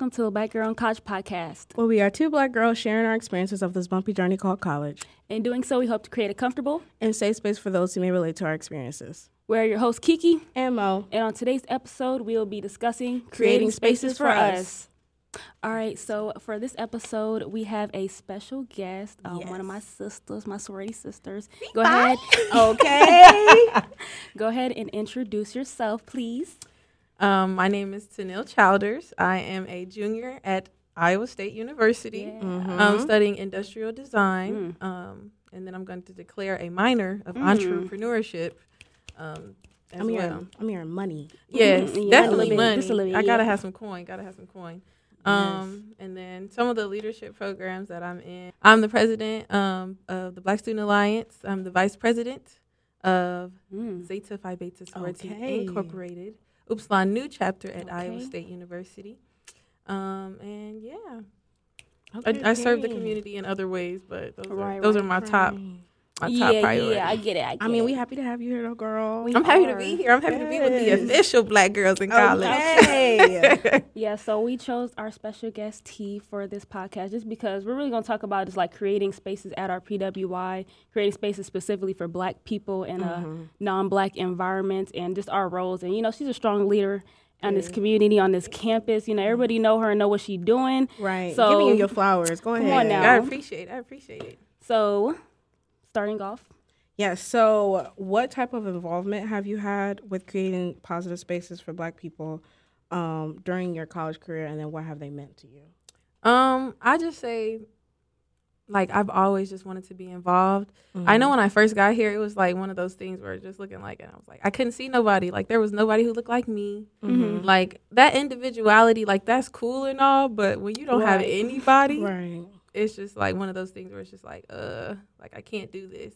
welcome to the Black Girl In College podcast. Well, we are two black girls sharing our experiences of this bumpy journey called college. In doing so, we hope to create a comfortable and safe space for those who may relate to our experiences. We're your host, Kiki. And Mo. And on today's episode, we'll be discussing creating, creating spaces, spaces, for us. us. All right, so for this episode, we have a special guest, um, yes. one of my sisters, my sorority sisters. Go Bye. ahead. okay. Go ahead and introduce yourself, please. Um, my name is Teneill Childers. I am a junior at Iowa State University, yeah. mm-hmm. um, studying industrial design. Mm. Um, and then I'm going to declare a minor of mm. entrepreneurship um, as I'm well. Hearing, I'm hearing money. Yes, mm-hmm. definitely money. I gotta have some coin. Gotta have some coin. Um, yes. And then some of the leadership programs that I'm in. I'm the president um, of the Black Student Alliance. I'm the vice president of mm. Zeta Phi Beta Sorority okay. Incorporated. Upsilon Nu chapter at okay. Iowa State University. Um, and yeah, okay, I, I serve the community in other ways, but those, right, are, those right, are my right. top my yeah, priority. Yeah, I get it. I, get I mean, it. we happy to have you here, though, girl. We I'm happy to be here. I'm happy yes. to be with the official Black girls in college. Okay. yeah, so we chose our special guest T for this podcast just because we're really going to talk about just like creating spaces at our PWI, creating spaces specifically for Black people in mm-hmm. a non-Black environment, and just our roles. And you know, she's a strong leader on this community, on this campus. You know, everybody know her and know what she's doing. Right. So giving you your flowers. Go ahead. Come on now. I appreciate. it. I appreciate it. So starting off? Yes. So, what type of involvement have you had with creating positive spaces for Black people um, during your college career, and then what have they meant to you? Um, I just say, like, I've always just wanted to be involved. Mm-hmm. I know mm-hmm. when I first got here, it was like one of those things where just looking like, and I was like, I couldn't see nobody. Like, there was nobody who looked like me. Mm-hmm. Like that individuality, like that's cool and all, but when you don't right. have anybody, right it's just like one of those things where it's just like, uh, like I can't do this.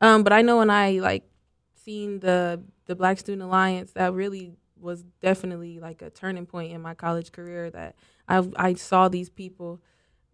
Um, but I know when I like seen the the Black Student Alliance, that really was definitely like a turning point in my college career. That I I saw these people,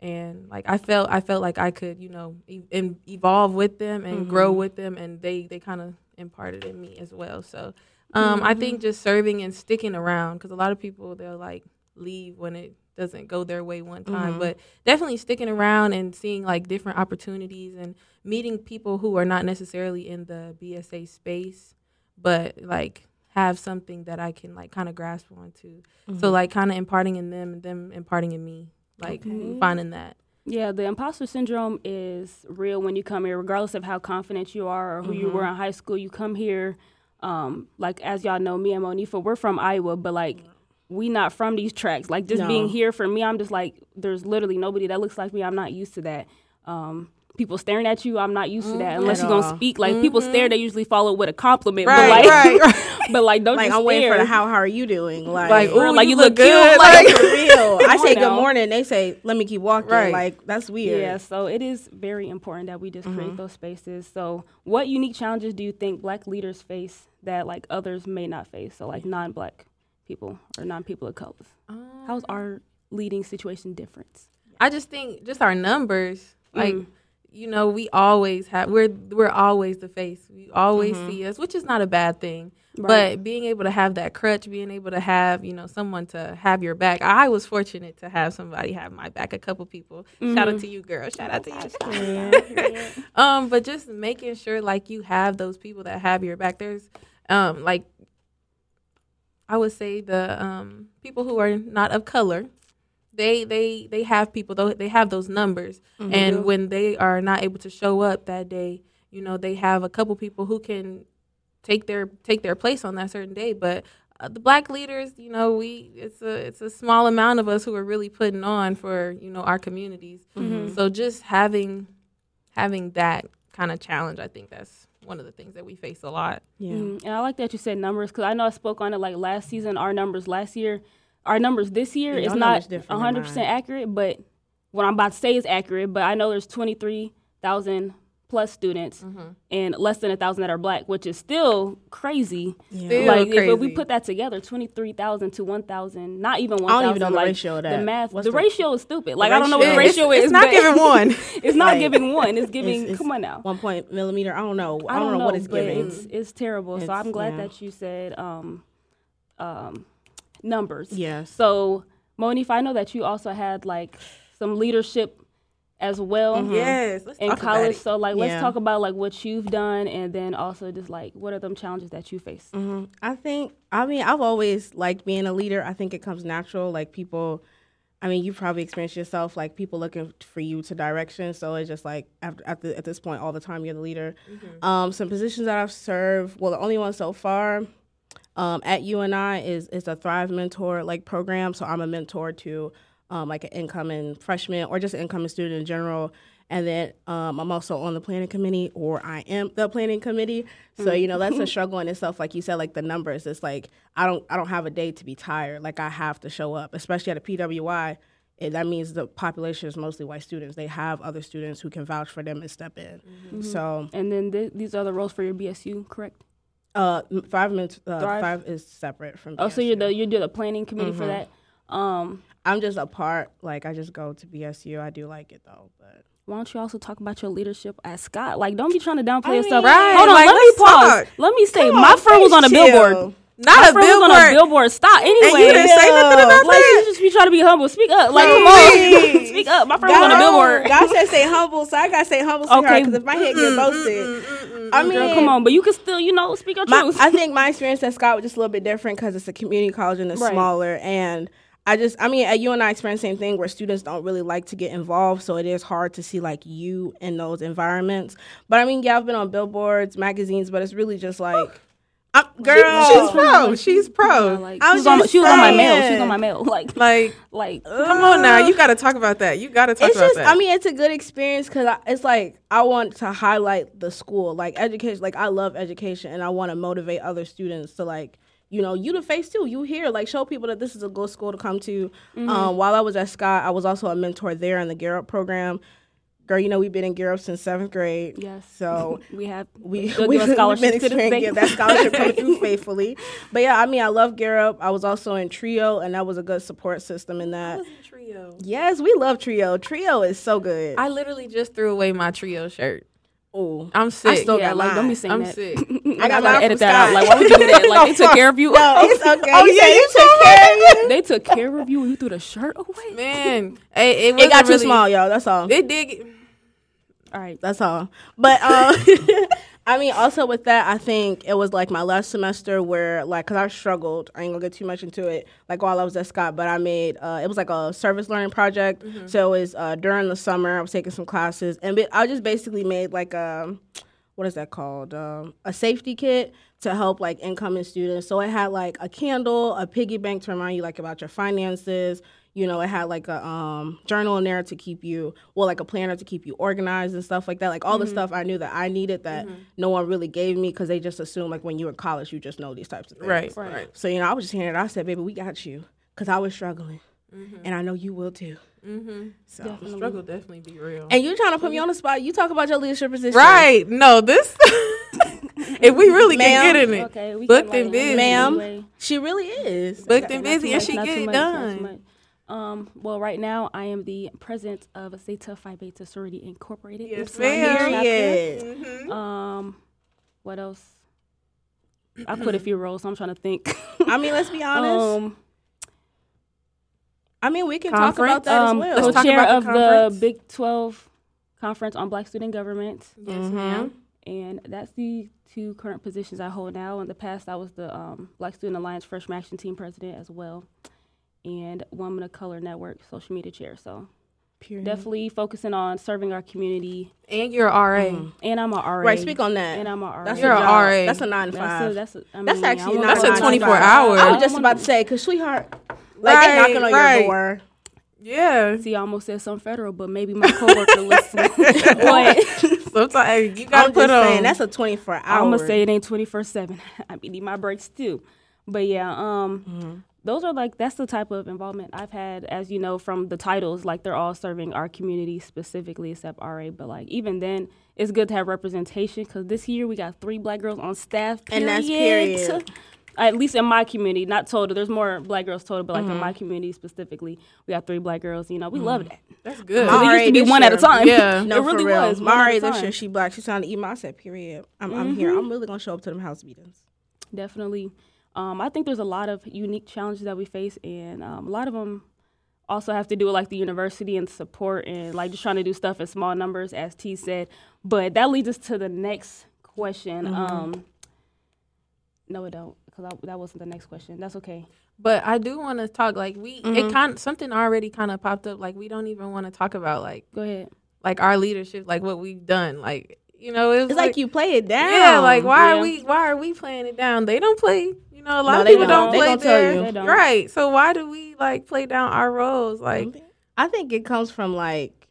and like I felt I felt like I could you know e- evolve with them and mm-hmm. grow with them, and they they kind of imparted in me as well. So um, mm-hmm. I think just serving and sticking around because a lot of people they'll like leave when it doesn't go their way one time mm-hmm. but definitely sticking around and seeing like different opportunities and meeting people who are not necessarily in the bsa space but like have something that i can like kind of grasp onto mm-hmm. so like kind of imparting in them and them imparting in me like okay. finding that yeah, the imposter syndrome is real when you come here, regardless of how confident you are or who mm-hmm. you were in high school. You come here, um, like as y'all know, me and Monifa, we're from Iowa, but like we not from these tracks. Like just no. being here for me, I'm just like, there's literally nobody that looks like me. I'm not used to that. Um, people staring at you, I'm not used mm, to that. Mm-hmm. Unless you're gonna speak, like mm-hmm. people stare, they usually follow with a compliment. Right, but like, right, right. but like, don't like I'm waiting for the how how are you doing? Like, like, ooh, like you, look, look good. Cute, like, real. I say good morning, they say let me keep walking. Right. Like that's weird. Yeah, so it is very important that we just mm-hmm. create those spaces. So, what unique challenges do you think Black leaders face that like others may not face? So, like non-Black people or non-people of colors. Um, How's our leading situation different? I just think just our numbers, like mm. you know, we always have we're we're always the face. We always mm-hmm. see us, which is not a bad thing. Right. But being able to have that crutch, being able to have, you know, someone to have your back. I was fortunate to have somebody have my back, a couple people. Mm-hmm. Shout out mm-hmm. to you, girl. Shout out to you. um, but just making sure like you have those people that have your back. There's um like I would say the um, people who are not of color, they they they have people though they have those numbers, mm-hmm. and when they are not able to show up that day, you know they have a couple people who can take their take their place on that certain day. But uh, the black leaders, you know, we it's a it's a small amount of us who are really putting on for you know our communities. Mm-hmm. So just having having that kind of challenge, I think that's one of the things that we face a lot. Yeah, mm and I like that you said numbers because I know I spoke on it like last season. Our numbers last year, our numbers this year yeah, is not 100 percent accurate, but what I'm about to say is accurate. But I know there's 23,000 plus students mm-hmm. and less than a thousand that are black, which is still crazy. Yeah. Still like crazy. if we put that together, twenty three thousand to one thousand, not even one thousand. I don't even know like, the ratio of that. The math, What's the, the ratio is stupid. Like I don't know what the ratio it's, is. It's not giving one. it's not like, giving one. It's giving. It's, it's come on now. One point millimeter. I don't know. I don't, I don't know, know, what it's giving. It's, it's terrible. It's, so I'm glad yeah. that you said um, um, numbers. Yes. So Monifa, I know that you also had like some leadership as well Yes, let's in talk about college. it. So like, let's Yeah. talk about like what you've done, and then also just like what are them challenges that you face. hmm I think, I mean, I've always liked being a leader. I think it comes natural. Like people, I mean, you probably experienced yourself, like people looking for you to direction. So it's just like after, at, the, at this point, all the time you're the leader. Um, some positions that I've served, well, the only one so far um, at UNI is is a Thrive Mentor like program. So I'm a mentor to um, like an incoming freshman or just an incoming student in general. And then um, I'm also on the planning committee, or I am the planning committee. So you know that's a struggle in itself. Like you said, like the numbers. It's like I don't I don't have a day to be tired. Like I have to show up, especially at a PWI. It, that means the population is mostly white students. They have other students who can vouch for them and step in. So And then th- these are the roles for your BSU, correct? uh, five minutes. Uh, five is separate from. Oh, so you're the you're the planning committee for that. Um, I'm just a part. Like I just go to BSU. I do like it though, but why don't you also talk about your leadership at Scott? Like, don't be trying to downplay I yourself. mean, Right, Hold on, like, let me pause. talk. Let me say, Come my friend was on a chill. billboard. Not my a friend on a billboard. billboard. Stop. Anyway, you didn't say nothing about like that? you just be trying to be humble. Speak up. Like, come on, speak up. My friend was on a billboard. God said stay humble, so I gotta stay humble, Okay. Because if my head get boasted, I mean, Girl, come on, but you can still, you know, speak your my, truth. I think my experience at Scott was just a little bit different because it's a community college and it's Right. smaller. And I just, I mean, at and I experience the same thing where students don't really like to get involved. So it is hard to see like you in those environments. But I mean, yeah, I've been on billboards, magazines, but it's really just like, I'm, girl, She's pro. She's Yeah, pro. like, I she was was on, my- she was on my mail. She was on my mail. Like, Like, like, come on now. You got to talk about that. You got to talk it's about just that. i mean it's a good experience because it's like i want to highlight the school like education like i love education and i want to motivate other students to like you know you the face too. You here. Like show people that this is a good school to come to. Mm-hmm. um, while i was at scott i was also a mentor there in the gear up program. Girl you know we've been in gear up since seventh grade. Yes. so we have we, we, we've been scholarships to this experiencing yeah, that scholarship coming through faithfully. But yeah i mean i love gear up. I was also in trio and that was a good support system in that. Trio. yes we love trio. Trio is so good. I literally just threw away my trio shirt. Ooh. I'm sick. still yeah, got like, don't be saying I'm that. sick. I got gotta edit that out. Like, why would you do that? Like, they took care of you. No, it's okay. Oh, you yeah, you you took care of you. they took care of you. and You threw the shirt away. Man, hey, it, It wasn't got too really- small, y'all. That's all. It did. Get, All right. That's all. But um, I mean, also with that, I think it was like my last semester where, like, cause I struggled. I ain't gonna get too much into it. Like while I was at Scott, but I made uh, it was like a service learning project. So it was uh, during the summer. I was taking some classes, and I just basically made like a what is that called? Um, a safety kit to help like incoming students. So it had like a candle, a piggy bank to remind you like about your finances. You know, it had like a um, journal in there to keep you, well, like a planner to keep you organized and stuff like that. Like all the stuff I knew that I needed that no one really gave me because they just assume like when you're in college you just know these types of things. right, Right. right. So you know, I was just hearing it. I said, "Baby, we got you," because I was struggling, and I know you will too. Mm-hmm. So. Definitely. Struggle definitely be real. And you're trying to put me on the spot. You talk about your leadership position, Right. No, this. if we really Ma'am. can get in it, Okay. We Booked can, and busy. Ma'am. anyway. She really is. booked and Not too busy, and much, she not get it much, not too done. Much. Um, well, right now I am the president of Zeta Phi Beta Sorority Incorporated. Yes, ma'am. chapter. Period. Mm-hmm. Um, what else? I put a few roles. So I'm trying to think. I mean, let's be honest. um, I mean, we can Conference? talk about that um, as Let's well. co-chair about of the the. Big 12 Conference on Black Student Government, Yes, Mhm. ma'am. and that's the two current positions I hold now. In the past, I was the um, Black Student Alliance Freshman Action Team president as well, and Woman of Color Network social media chair. So Period. definitely focusing on serving our community. And you're RA. Mhm. And I'm a RA. Right, speak on that. And I'm a RA. That's You're a a job. RA. That's a nine to That's five. a, that's a, I That's actually I wanna- That's a 24 five. hour. I was just about wanna- say, cause sweetheart, like they Right, knocking on right. your door. Yeah. See, I almost said some federal, but maybe my coworker listen. but Sometimes you gotta I'm put just on. saying that's a 24 hour. I'm gonna say it ain't 24 seven. I be need my breaks too. But yeah, um, Mm-hmm. Those are like that's the type of involvement I've had, as you know from the titles. Like they're all serving our community specifically, except RA. But like even then, it's good to have representation because this year we got three black girls on staff. And that's period. At least in my community, not total. There's more black girls total, but like Mm-hmm. in my community specifically, we got three black girls. You know, we love that. That's good. My It used to be this one at a time. Yeah. No, it really for real. was. one My at a RA this year, she black. She's trying to eat my. I said, period. I'm, I'm here. Mm-hmm. I'm really gonna show up to them house meetings. Definitely. Um, I think there's a lot of unique challenges that we face, and um, a lot of them also have to do with like the university and support and like just trying to do stuff in small numbers, as T said. But that leads us to the next question. Mm-hmm. Um, no, it don't, because that wasn't the next question. That's okay. But I do want to talk like we Mm-hmm. it kind of, something already kind of popped up like we don't even want to talk about like Go ahead. like our leadership like what we've done like you know it was It's like, you play it down. yeah like why Yeah. are we why are we playing it down they don't play know a lot No, of people don't. don't, play gonna tell there you. They don't. right so why do we like play down our roles like I think it comes from like,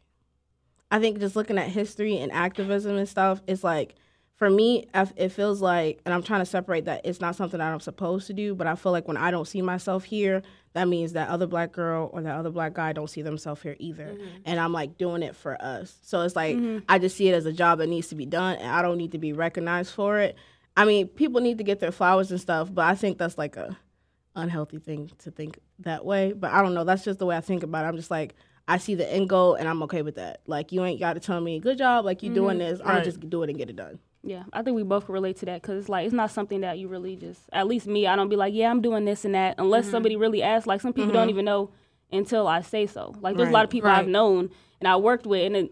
I think just looking at history and activism and stuff. It's like, for me, it feels like, and I'm trying to separate that it's not something that I'm supposed to do, but I feel like when I don't see myself here, that means that other black girl or that other black guy don't see themselves here either. Mm-hmm. And I'm like doing it for us. So it's like, mm-hmm. I just see it as a job that needs to be done, and I don't need to be recognized for it. I mean, people need to get their flowers and stuff, but I think that's like a unhealthy thing to think that way. But I don't know. That's just the way I think about it. I'm just like, I see the end goal and I'm okay with that. Like, you ain't got to tell me, good job, like you doing this. I'm Right. just do it and get it done. Yeah, I think we both can relate to that because it's like it's not something that you really just. At least me, I don't be like, yeah, I'm doing this and that unless Mm-hmm. somebody really asks. Like some people don't even know until I say so. Like there's a lot of people I've known and I worked with, and then,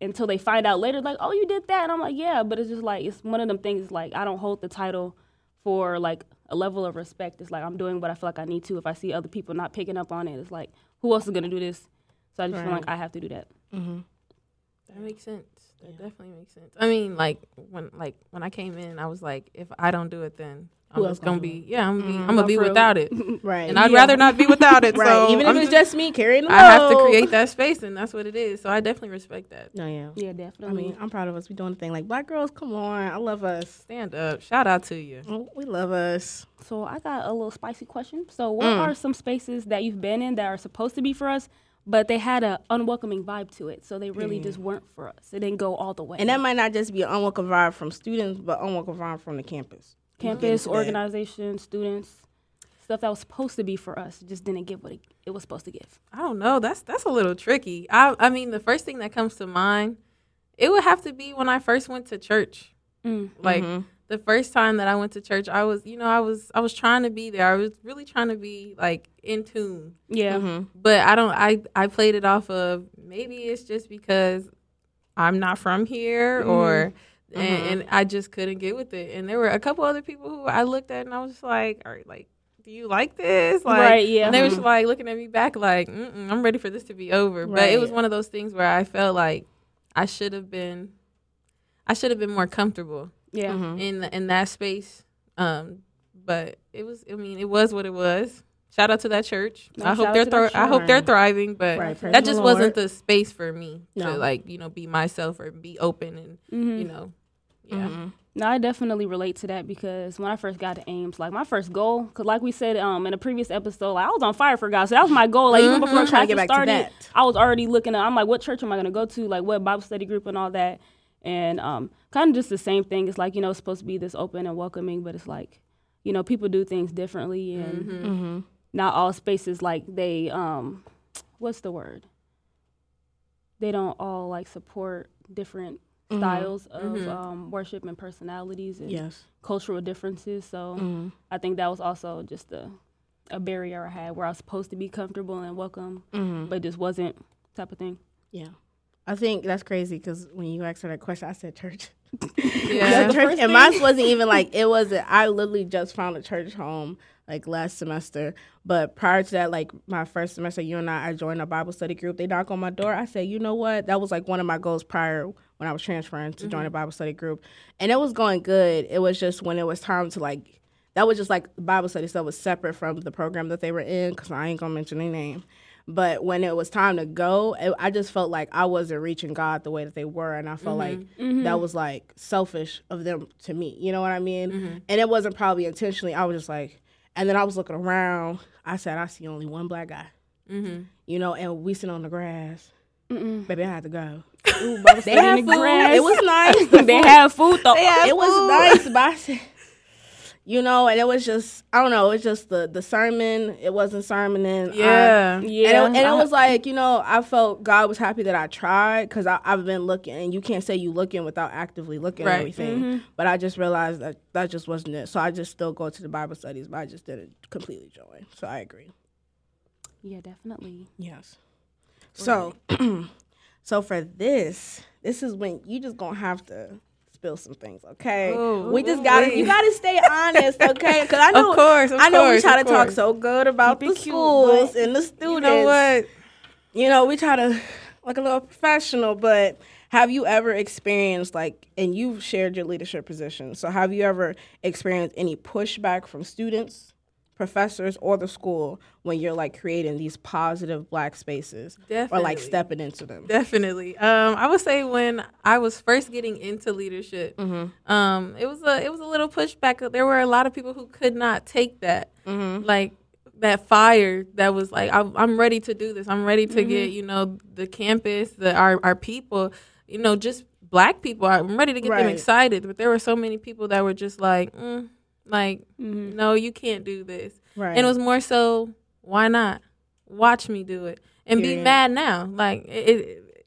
until they find out later, like, oh, you did that, and I'm like, yeah, but it's just like it's one of them things. Like I don't hold the title for like a level of respect. It's like I'm doing what I feel like I need to. If I see other people not picking up on it, it's like who else is gonna do this? So I just feel like I have to do that. Mm-hmm. That makes sense. That definitely makes sense. I mean, like when like when I came in, I was like, if I don't do it, then I'm just gonna gonna be yeah, I'm gonna be, I'm gonna be without it, Right. and I'd Yeah. rather not be without it. right. So Even if I'm it's just, just me carrying the I have to create that space, and that's what it is. So I definitely respect that. No, yeah. Yeah, definitely. I mean, I'm proud of us. We doing the thing. Like, black girls, come on. I love us. Stand up, shout out to you. Oh, we love us. So I got a little spicy question. So what Mm. are some spaces that you've been in that are supposed to be for us, but they had an unwelcoming vibe to it, so they really just weren't for us. It didn't go all the way. And that might not just be an unwelcome vibe from students, but unwelcome vibe from the campus. campus, into that. organization, students, stuff that was supposed to be for us just didn't give what it, it was supposed to give. I don't know. That's that's a little tricky. I I mean, the first thing that comes to mind, it would have to be when I first went to church. Mm. Like the first time that I went to church, I was, you know, I was I was trying to be there. I was really trying to be like in tune. Yeah. Mm-hmm. But I don't I I played it off of maybe it's just because I'm not from here mm-hmm. or and, and I just couldn't get with it. And there were a couple other people who I looked at and I was just like, all right, like do you like this? Like, Right, yeah. And they were just mm-hmm. like looking at me back, like, Mm-mm, I'm ready for this to be over. But it was one of those things where I felt like I should have been, I should have been more comfortable Yeah. Mm-hmm. in in that space. Um, but it was. I mean, it was what it was. Shout out to that church. No, I hope they're to I hope they're thriving. But Right, that just Lord. wasn't the space for me No. to like you know be myself or be open and Mhm. you know yeah. Mm-hmm. No, I definitely relate to that because when I first got to Ames, like my first goal, because like we said um in a previous episode, like, I was on fire for God, so that was my goal. Like even before I'm trying to get back to started, that. I was already looking. At, I'm like, what church am I going to go to? Like what Bible study group and all that, and um kind of just the same thing. It's like you know it's supposed to be this open and welcoming, but it's like you know people do things differently, and Mm-hmm. not all spaces like they um what's the word? They don't all like support different Mm-hmm. styles of um, worship and personalities and Yes. cultural differences. So Mm-hmm. I think that was also just a a barrier I had where I was supposed to be comfortable and welcome, Mm-hmm. but just wasn't type of thing. Yeah. I think that's crazy because when you asked her that question, I said church. Yeah. The church, and mine wasn't even like it wasn't. I literally just found a church home like last semester. But prior to that, like my first semester, you and I, I joined a Bible study group. They knock on my door. I said, you know what? That was like one of my goals prior when I was transferring to join a mm-hmm. Bible study group, and it was going good. It was just when it was time to like. That was just like Bible study stuff was separate from the program that they were in because I ain't gonna mention their name. But when it was time to go, it, I just felt like I wasn't reaching God the way that they were, and I felt mm-hmm. like mm-hmm. that was like selfish of them to me. You know what I mean? Mm-hmm. And it wasn't probably intentionally. I was just like, and then I was looking around. I said, I see only one black guy. You know, and we sit on the grass. Baby, I had to go. Ooh, They had the food. grass. It was nice. The they food- have food though. it was nice, but I said, you know, and it was just I don't know. It was just the the sermon. It wasn't sermoning. I- Yeah. Yeah, and, it, and I- it was like you know I felt God was happy that I tried because I've been looking and you can't say you looking without actively looking at Right. everything. Mm-hmm. But I just realized that that just wasn't it. So I just still go to the Bible studies, but I just didn't completely join. So I agree. Yeah, definitely. Yes. So, so for this, this is when you just gonna have to spill some things, okay? Oh, we just gotta, you gotta stay honest, okay? Because I know, Of course, of I know we try to talk so good about Keep the cute, schools but and the students. You know what? You know, we try to like a little professional, but have you ever experienced like, and you've shared your leadership position, so have you ever experienced any pushback from students, professors, or the school when you're like creating these positive black spaces or like stepping into them? Definitely. Um, I would say when I was first getting into leadership, Mm-hmm. um, it was a it was a little pushback. There were a lot of people who could not take that, Mm-hmm. like that fire that was like, I'm, I'm ready to do this. I'm ready to Mm-hmm. get you know the campus, the our our people, you know, just black people. I'm ready to get them excited. But there were so many people that were just like, mm, like, no, you can't do this. Mm-hmm. Right. And it was more so, why not? Watch me do it and be mad now. Like it, it,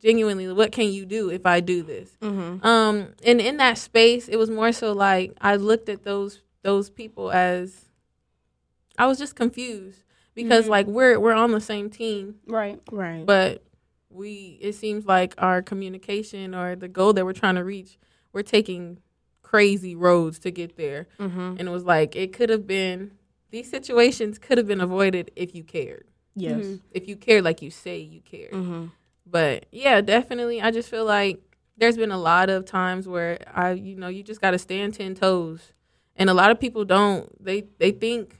genuinely, what can you do if I do this? Mm-hmm. Um, and in that space, it was more so like I looked at those those people as I was just confused because Mm-hmm. like we're we're on the same team, Right. right. but we it seems like our communication or the goal that we're trying to reach, we're taking crazy roads to get there. mm-hmm. And it was like it could have been these situations could have been avoided if you cared. yes. Mhm. If you cared like you say you cared. Mm-hmm. But yeah, definitely I just feel like there's been a lot of times where I you know, you just gotta stand ten toes. And a lot of people don't they they think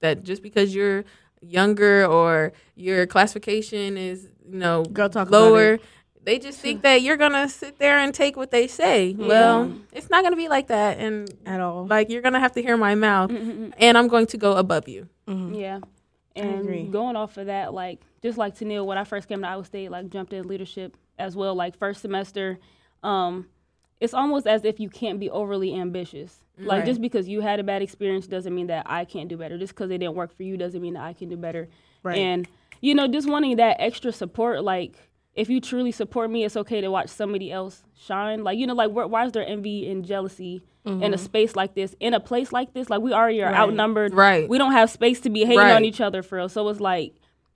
that just because you're younger or your classification is, you know, Girl, talk about lower. It. They just think that you're gonna sit there and take what they say. Well, it's not gonna be like that, and At all. like you're gonna have to hear my mouth, Mhm. and I'm going to go above you. Mhm. Yeah. And going off of that, like just like Teneill, when I first came to Iowa State, like jumped in leadership as well, like first semester, um, it's almost as if you can't be overly ambitious. Like Right. just because you had a bad experience doesn't mean that I can't do better. Just because it didn't work for you doesn't mean that I can do better. Right. And you know, just wanting that extra support, like if you truly support me, it's okay to watch somebody else shine. Like you know, like wh- why is there envy and jealousy in a space like this, in a place like this? Like we already are Mm-hmm. Right. outnumbered. Right. We don't have space to be hating Right. on each other for real. So it's like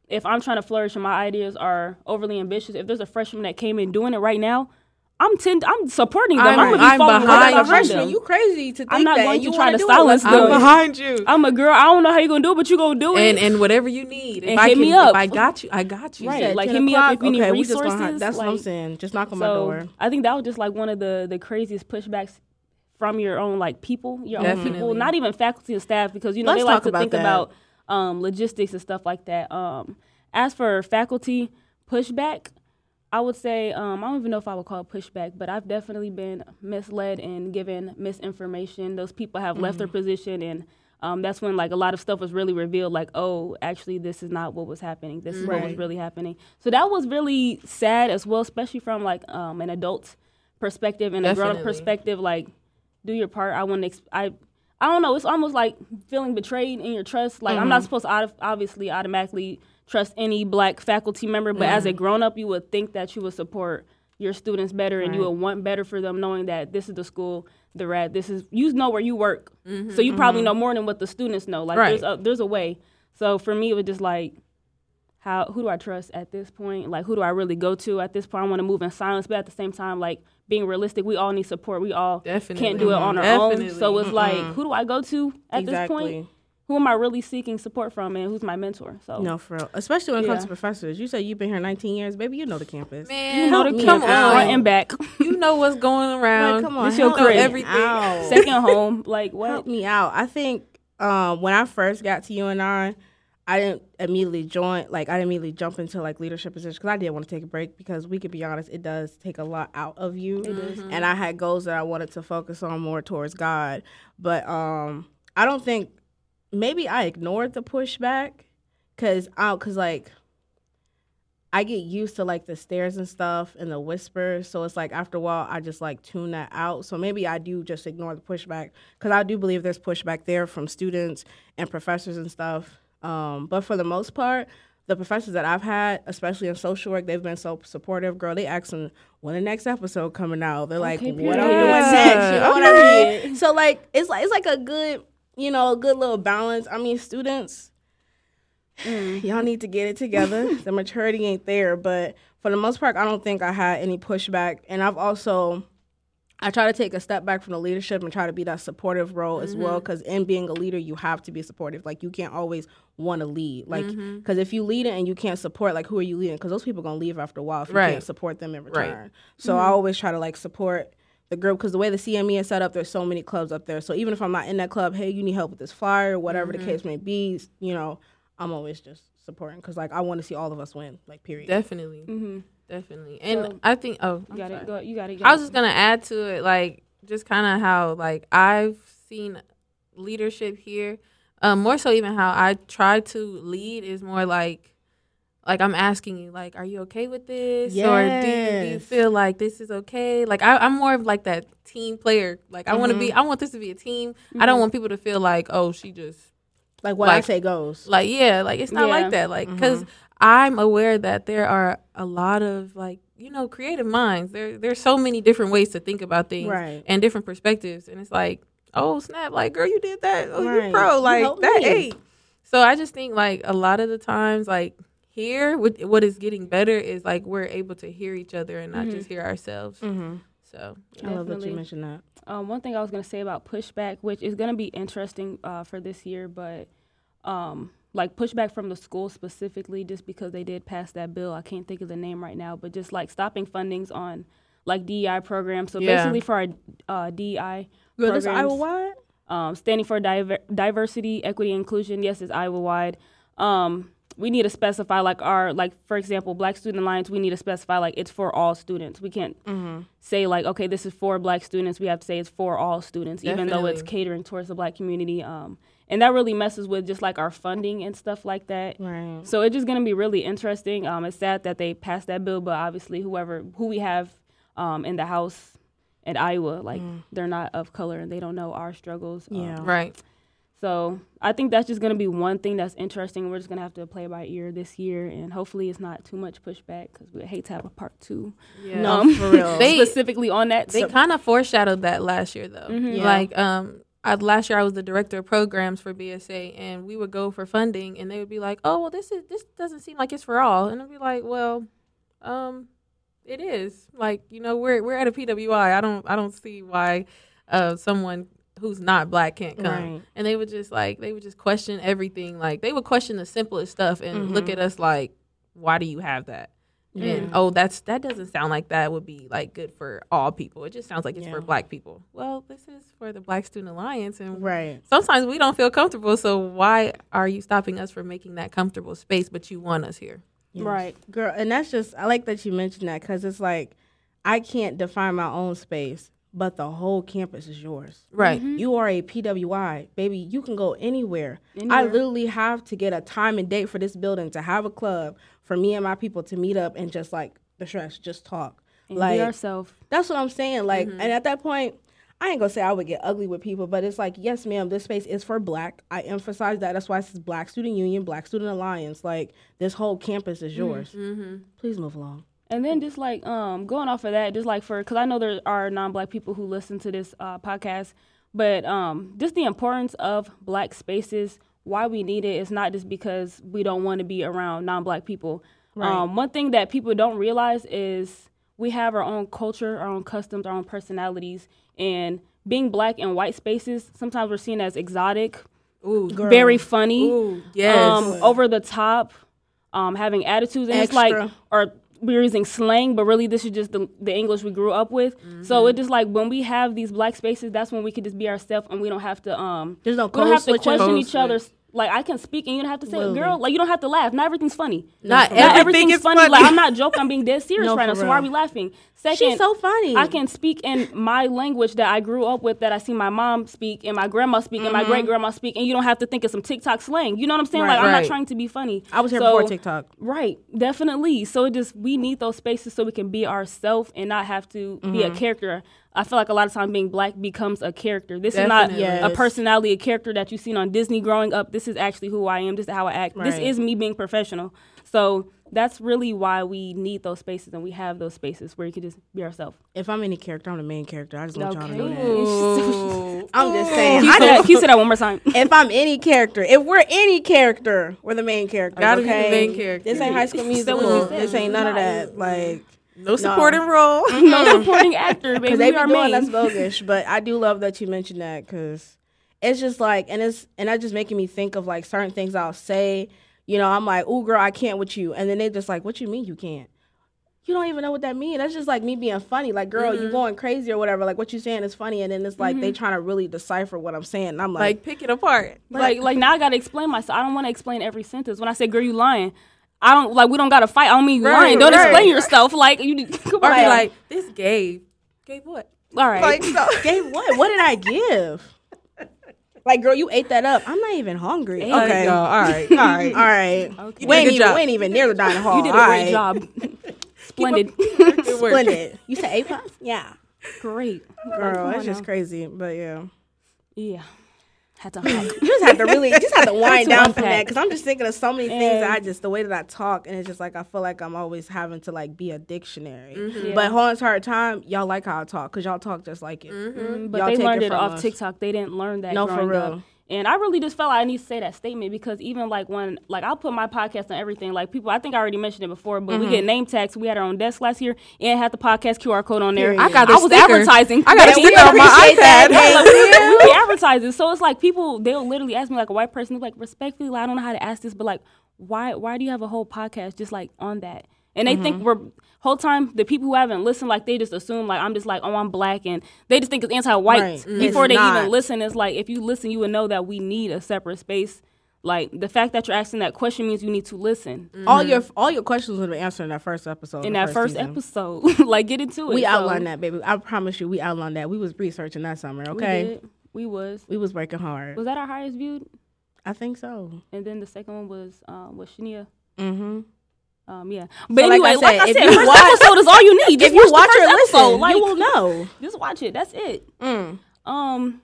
if I'm trying to flourish and my ideas are overly ambitious, if there's a freshman that came in doing it right now, I'm ten, I'm supporting them. I'm, I'm- gonna be I'm following behind right you. freshman, them. you crazy to think I'm not that, going and to you try wanna to do silence Let's them. do it. behind you. I'm a girl. I don't know how you're gonna do it, but you gonna do it. And and whatever you need, if And I hit can, me up. if I got you, I got you. Right. Said like, hit me up if o'clock? you need okay, we just gonna resources, have- that's what I'm saying. Just knock on my door. I think that was just like one of the the craziest pushbacks from your own like people, your own people, not even faculty and staff, because you know Let's they like to about think that. about um, logistics and stuff like that. Um, as for faculty pushback, I would say um, I don't even know if I would call it pushback, but I've definitely been misled and given misinformation. Those people have left Mm-hmm. their position and. Um, that's when like a lot of stuff was really revealed like oh actually this is not what was happening. This is what was really happening. So that was really sad as well especially from like um, an adult perspective and a grown up perspective like do your part. I want to exp- i i don't know. It's almost like feeling betrayed in your trust. Like i'm not supposed to auto- obviously automatically trust any black faculty member but as a mm-hmm. grown up you would think that you would support your students better and you would want better for them knowing that this is the school they're at this is you know where you work mm-hmm. so you probably mm-hmm. know more than what the students know like Right. there's a, there's a way so for me it was just like how who do I trust at this point? Like who do I really go to at this point? I want to move in silence, but at the same time, like being realistic, we all need support. We all Definitely. can't do it on our Definitely. own. So it's like who do I go to at this point? Exactly. Who am I really seeking support from, and who's my mentor? So No, for real. Especially when it comes to professors. You say you've been here 19 years, baby. You know the campus. Man, you know the me come out. front and back, you know what's going around. Like, come on, This your help crib. Everything. out. second home. Like help what? me out. I think um, when I first got to UNR, I didn't immediately join. Like I didn't immediately jump into like leadership positions because I didn't want to take a break because we could be honest, it does take a lot out of you. And I had goals that I wanted to focus on more towards God, but um, I don't think maybe I ignored the pushback because I because like. I get used to like the stares and stuff and the whispers. So it's like after a while, I just like tune that out. So maybe I do just ignore the pushback because I do believe there's pushback there from students and professors and stuff. Um, but for the most part, the professors that I've had, especially in social work, they've been so supportive. Girl, they asking when the next episode coming out. They're like, Okay, what I'm doing next. You know what I mean? So like, it's like it's like a good, you know, a good little balance. I mean, students mm. y'all need to get it together. the maturity ain't there, but for the most part, I don't think I had any pushback. And I've also I try to take a step back from the leadership and try to be that supportive role mm-hmm. as well. Because mm-hmm. in being a leader, you have to be supportive. Like you can't always want to lead. Like because mm-hmm. if you lead it and you can't support, like who are you leading? Because those people are gonna leave after a while if you right. can't support them in return. Right. So mm-hmm. I always try to like support the group because the way the CME is set up, there's so many clubs up there. So even if I'm not in that club, hey, you need help with this flyer, whatever the mm-hmm. case may be, you know, I'm always just supporting because like I want to see all of us win. Like period. Definitely. Mm-hmm. Definitely. And so, I think oh you got it. Go, you got it. I was just gonna add to it like just kind of how like I've seen leadership here. Um, more so even how I try to lead is more like like I'm asking you, like, are you okay with this, yes. or do you, do you, feel like this is okay? Like I, am more of like that team player. Like mm-hmm. I want to be, I want this to be a team. Mm-hmm. I don't mm-hmm. want people to feel like, oh, she just like what like, I say goes. Like yeah, like it's not yeah. like that. Like because mm-hmm. I'm aware that there are a lot of like you know creative minds. There there's so many different ways to think about things right. and different perspectives, and it's like, oh snap, like girl, you did that. Oh, right. you pro, like you that ate. So I just think like a lot of the times like here what is getting better is like we're able to hear each other and not mm-hmm. just hear ourselves mm-hmm. so yeah. i love that you mentioned that um, one thing i was going to say about pushback which is going to be interesting uh, for this year but um, like pushback from the school specifically just because they did pass that bill i can't think of the name right now but just like stopping fundings on like dei programs so yeah. basically for our uh, dei Good, programs, iowa wide um, standing for diver- diversity equity inclusion yes it's iowa wide um, we need to specify like our like for example black student alliance we need to specify like it's for all students. We can't mm-hmm. say like okay this is for black students. We have to say it's for all students Definitely. even though it's catering towards the black community um, and that really messes with just like our funding and stuff like that. Right. So it's just going to be really interesting. Um, it's sad that they passed that bill but obviously whoever who we have um, in the house at iowa like mm. they're not of color and they don't know our struggles yeah. Um, right so I think that's just going to be one thing that's interesting. We're just going to have to play by ear this year, and hopefully it's not too much pushback because we hate to have a part two. Yeah, um, for real. they, specifically on that. They so. kind of foreshadowed that last year, though. Mm-hmm. Yeah. Like, um, I, last year I was the director of programs for BSA, and we would go for funding, and they would be like, "Oh, well, this is this doesn't seem like it's for all," and I'd be like, "Well, um, it is. Like, you know, we're we're at a PWI. I don't I don't see why." Uh, someone who's not black can't come. Right. And they would just like they would just question everything. Like they would question the simplest stuff and mm-hmm. look at us like, why do you have that? Yeah. And oh, that's that doesn't sound like that would be like good for all people. It just sounds like it's yeah. for black people. Well, this is for the Black Student Alliance, and right. Sometimes we don't feel comfortable, so why are you stopping us from making that comfortable space? But you want us here, yes. right, girl? And that's just I like that you mentioned that because it's like I can't define my own space but the whole campus is yours. Right. Mm-hmm. You are a PWI, baby. You can go anywhere. anywhere. I literally have to get a time and date for this building to have a club for me and my people to meet up and just like the stress, just talk. And like yourself. That's what I'm saying. Like, mm-hmm. and at that point, I ain't gonna say I would get ugly with people, but it's like, yes, ma'am, this space is for black. I emphasize that. That's why it says Black Student Union, Black Student Alliance. Like, this whole campus is yours. Mm-hmm. Please move along. And then just like um, going off of that, just like for because I know there are non-black people who listen to this uh, podcast, but um, just the importance of black spaces. Why we need it is not just because we don't want to be around non-black people. Right. Um, one thing that people don't realize is we have our own culture, our own customs, our own personalities, and being black in white spaces sometimes we're seen as exotic, Ooh, very funny, Ooh, yes. um, over the top, um, having attitudes, and Extra. it's like or we're using slang, but really this is just the, the English we grew up with. Mm-hmm. So it's just like when we have these black spaces, that's when we can just be ourselves and we don't have to um There's no we don't have to question each other's like I can speak and you don't have to say, Literally. "Girl," like you don't have to laugh. Not everything's funny. Not, not everything everything's funny. funny. Like I'm not joking. I'm being dead serious no, right now. So why are we laughing? Second, she's so funny. I can speak in my language that I grew up with, that I see my mom speak and my grandma speak mm-hmm. and my mm-hmm. great grandma speak, and you don't have to think of some TikTok slang. You know what I'm saying? Right, like right. I'm not trying to be funny. I was here so, before TikTok. Right, definitely. So it just we need those spaces so we can be ourselves and not have to mm-hmm. be a mm-hmm. character. I feel like a lot of times being black becomes a character. This Definitely. is not yes. a personality, a character that you've seen on Disney growing up. This is actually who I am. This is how I act. Right. This is me being professional. So that's really why we need those spaces and we have those spaces where you can just be ourselves. If I'm any character, I'm the main character. I just want y'all to know that. I'm just saying. Can you, I say that, can you say that one more time? if I'm any character, if we're any character, we're the main character. Gotta be the main character. This ain't High School So what Musical. this ain't none of that. Like, no supporting role. no supporting actor, baby. because they be are doing us bogus. But I do love that you mentioned that because it's just like, and it's and that just making me think of like certain things I'll say. You know, I'm like, "Ooh, girl, I can't with you," and then they just like, "What you mean you can't?" You don't even know what that means. That's just like me being funny. Like, girl, Mm-hmm. you going crazy or whatever. Like, what you saying is funny, and then it's like they trying to really decipher what I'm saying. And I'm like, like pick it apart. Like, like now I gotta explain myself. I don't want to explain every sentence. When I say, "Girl, you lying," I don't like. We don't gotta fight. I don't mean you Right, lying. Don't right. explain yourself. Like you. Come Or on. be like, this gave. Gave what? all right. Like, no. Gave what? What did I give? Like, girl, you ate that up. I'm not even hungry. Hey, okay. Yo, all right. All right. All right. Okay. We ain't, good even, job. we ain't even near the dining hall. you did a All great right. job. Splendid. Splendid. You said eight pounds? Yeah. great. Girl, Come that's just crazy. But yeah. Yeah. Had to hug. You just have to really, just have to wind down from that. Because I'm just thinking of so many things And- that I just, the way that I talk. And it's just like, I feel like I'm always having to like be a dictionary. Yeah. But whole entire time, y'all like how I talk. Because y'all talk just like it. Mm, but Y'all they learned it it off us. TikTok. They didn't learn that. No, for real. Up. And I really just felt like I need to say that statement because even like when like I'll put my podcast on everything. Like people, I think I already mentioned it before, but we mm-hmm. get name tags. We had our own desk last year and had the podcast QR code on there. Period. I got the I was sticker. advertising. I got a sticker on my that. iPad. yeah, like, we, we be advertising. So it's like people they'll literally ask me like a white person, like respectfully, like, I don't know how to ask this, but like why why do you have a whole podcast just like on that? And they think mm-hmm. we're whole time the people who haven't listened like they just assume like I'm just like oh I'm black and they just think it's anti-white Right. Mm. before It's they not. even listen. It's like if you listen, you would know that we need a separate space. Like the fact that you're asking that question means you need to listen All your all your questions would have been answered in that first episode. in that first season. episode. like get into it. We So, outlined that, baby. I promise you, we outlined that. We was researching that summer. We Okay, did. We was. we was working hard. Was that our highest viewed? I think so. And then the second one was um, was Shania. Mm-hmm. Um, yeah, but So, like anyway, I like I said, said, if you first watch- episode is all you need. Just If you watch the or first listen, episode, like, you will know. Just watch it. That's it. Mm. Um,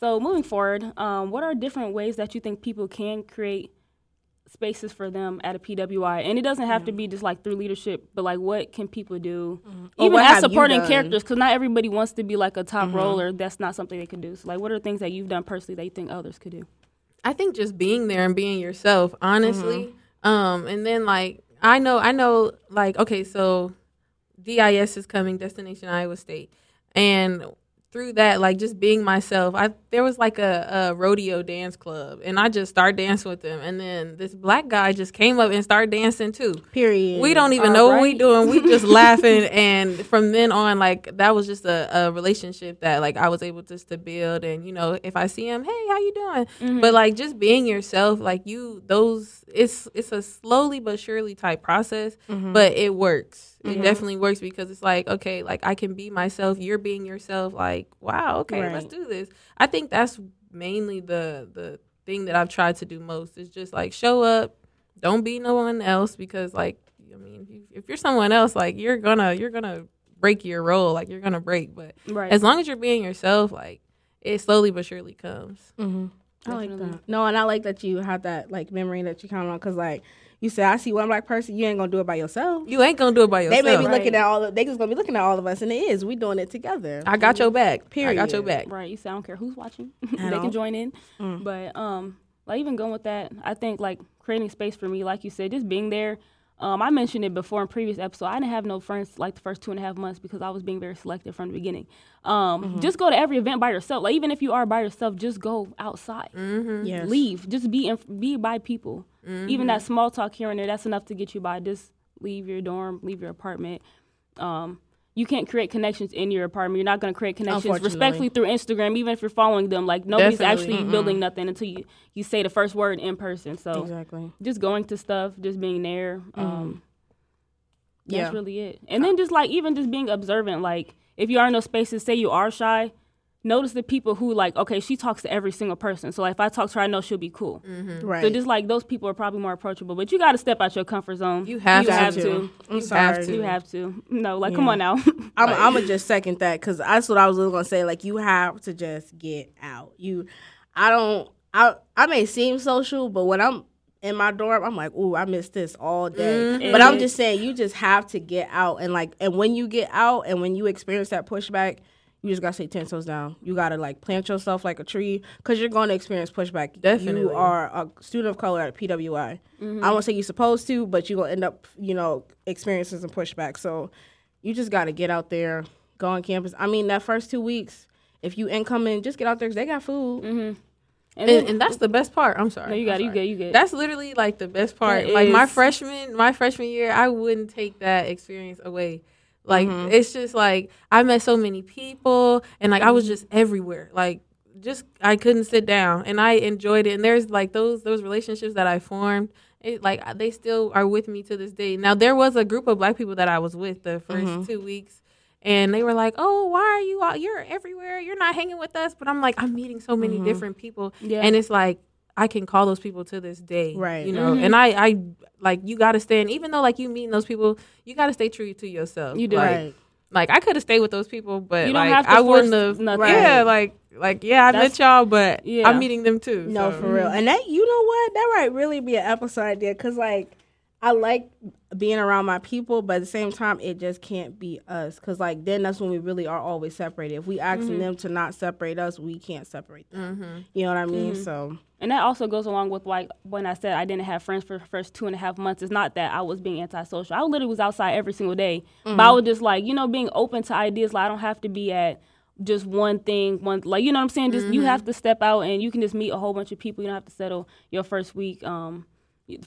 so moving forward, um, what are different ways that you think people can create spaces for them at a PWI? And it doesn't have to be just like through leadership, but like what can people do, Or even as supporting characters? Because not everybody wants to be like a top roller. That's not something they can do. So like, what are things that you've done personally that you think others could do? I think just being there and being yourself, honestly. Um, and then like I know, I know, like okay, so DIS is coming, Destination Iowa State, and through that, like just being myself, I there was like a, a rodeo dance club, and I just started dancing with them, and then this black guy just came up and started dancing too. Period. We don't even All know what we right. doing. We just laughing, and from then on, like that was just a, a relationship that like I was able just to build. And you know, if I see him, hey, how you doing? Mm-hmm. But like just being yourself, like you, those it's it's a slowly but surely type process, mm-hmm. but it works. It definitely works because it's like okay, like I can be myself. You're being yourself. Like wow, okay, let's do this. I think that's mainly the the thing that I've tried to do most is just like show up don't be no one else because like i mean if- if you're someone else like you're gonna you're gonna break your role like you're gonna break but Right. as long as you're being yourself like it slowly but surely comes Mm-hmm. I like that. No, and I like that you have that like memory that you count on because like you said, I see one black person, you ain't gonna do it by yourself. you ain't gonna do it by yourself. They may be Right. looking at all. Of, they just gonna be looking at all of us, and it is. We doing it together. i got your back Period. i got your back Right. You say I don't care who's watching. they can join in. Mm. But um like even going with that, I think like creating space for me, like you said, just being there. Um, I mentioned it before in previous episode. I didn't have no friends like the first two and a half months because I was being very selective from the beginning. Um, Mm-hmm. Just go to every event by yourself. Like even if you are by yourself, just go outside. mm-hmm. Yes. Leave. Just be in, be by people. Mm-hmm. Even that small talk here and there, that's enough to get you by. Just leave your dorm, leave your apartment. Um, you can't create connections in your apartment. You're not going to create connections respectfully through Instagram, even if you're following them. Like nobody's Definitely. actually building nothing until you, you say the first word in person. So Exactly. just going to stuff, just being there. Um, that's Yeah. really it. And then just like even just being observant. Like if you are in those spaces, say you are shy, notice the people who like okay, she talks to every single person. So like if I talk to her, I know she'll be cool. Right. So just like those people are probably more approachable. But you got to step out your comfort zone. You have you to. have to. to. I'm You sorry. have to. You have to. No, like come on now. I'm, I'm gonna just second that because that's what I was really gonna say. Like you have to just get out. You, I don't. I I may seem social, but when I'm in my dorm, I'm like, ooh, I miss this all day. Mm-hmm. But I'm just saying, you just have to get out and like, and when you get out and when you experience that pushback, you just gotta stay ten toes down. You gotta like plant yourself like a tree because you're going to experience pushback. Definitely, you are a student of color at PWI. Mm-hmm. I won't say you're supposed to, but you're gonna end up, you know, experiencing some pushback. So you just gotta get out there, go on campus. I mean, that first two weeks, if you incoming, just get out there because they got food. Mm-hmm. And, and, and, that's the best part. I'm sorry. No, you got you get you get. That's literally like the best part. That like is. my freshman, my freshman year, I wouldn't take that experience away. Like mm-hmm. it's just like I met so many people and like I was just everywhere. Like just I couldn't sit down and I enjoyed it. And there's like those those relationships that I formed. It, like they still are with me to this day. Now there was a group of black people that I was with the 1st mm-hmm. two weeks, and they were like, "Oh, why are you out? You're everywhere. You're not hanging with us." But I'm like, I'm meeting so many mm-hmm. different people, yeah. and it's like I can call those people to this day. Right. You know, mm-hmm. and I, I like you got to stand. Even though like you meeting those people, you got to stay true to yourself. You do. Like, right. Like I could have stayed with those people, but like I wouldn't have. Nothing. Yeah. Like like yeah, I That's, met y'all, but yeah. I'm meeting them too. No, so. for real. And that you know what? That might really be an episode idea because like I like being around my people, but at the same time, it just can't be us. Because, like, then that's when we really are always separated. If we asking mm-hmm. them to not separate us, we can't separate them. Mm-hmm. You know what I mean? Mm-hmm. So. And that also goes along with, like, when I said I didn't have friends for the first two and a half months. It's not that I was being antisocial. I literally was outside every single day. But I mm-hmm. was just, like, you know, being open to ideas. Like, I don't have to be at just one thing one like you know what i'm saying just you have mm-hmm. to step out and you can just meet a whole bunch of people you don't have to settle your first week um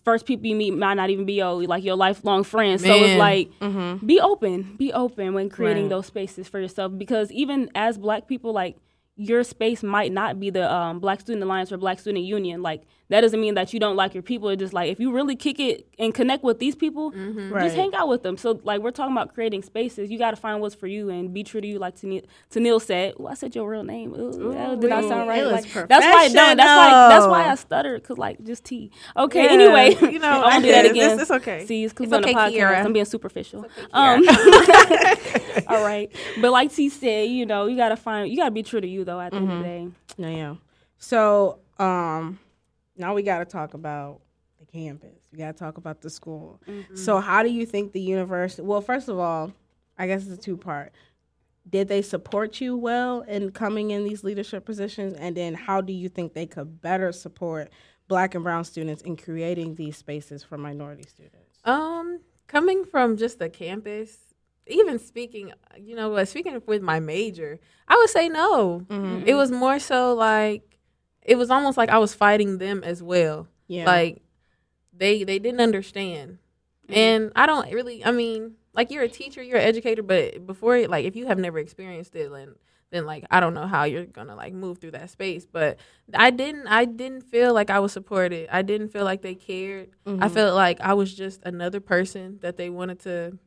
first people you meet might not even be your like your lifelong friends. Man. So it's like mm-hmm. be open, be open when creating right. those spaces for yourself because even as black people like your space might not be the um, Black Student Alliance or Black Student Union. Like that doesn't mean that you don't like your people. It's just like if you really kick it and connect with these people, mm-hmm. right. just hang out with them. So like we're talking about creating spaces. You got to find what's for you and be true to you. Like Neil said, "Oh, I said your real name. Ooh, Ooh, did I sound right? Like, that's why I don't. That's why that's why I stuttered because like just T. Okay. Yeah. Anyway, you know I won't do that again. It's, it's okay. See, it's because on okay, the podcast Kiera. I'm being superficial. Okay, um, all right, but like T said, you know, you got to find. You got to be true to you though. At the mm-hmm. end of the mm-hmm. day. No, yeah. So um now we got to talk about the campus. We got to talk about the school. Mm-hmm. So, how do you think the university? Well, first of all, I guess it's a two part. Did they support you well in coming in these leadership positions? And then, how do you think they could better support Black and Brown students in creating these spaces for minority students? Um, coming from just the campus, even speaking, you know, speaking with my major, I would say no. Mm-hmm. It was more so like it was almost like I was fighting them as well. Yeah. Like they they didn't understand. Mm-hmm. And I don't really I mean, like you're a teacher, you're an educator, but before it, like if you have never experienced it then then like I don't know how you're gonna like move through that space. But I didn't I didn't feel like I was supported. I didn't feel like they cared. Mm-hmm. I felt like I was just another person that they wanted to,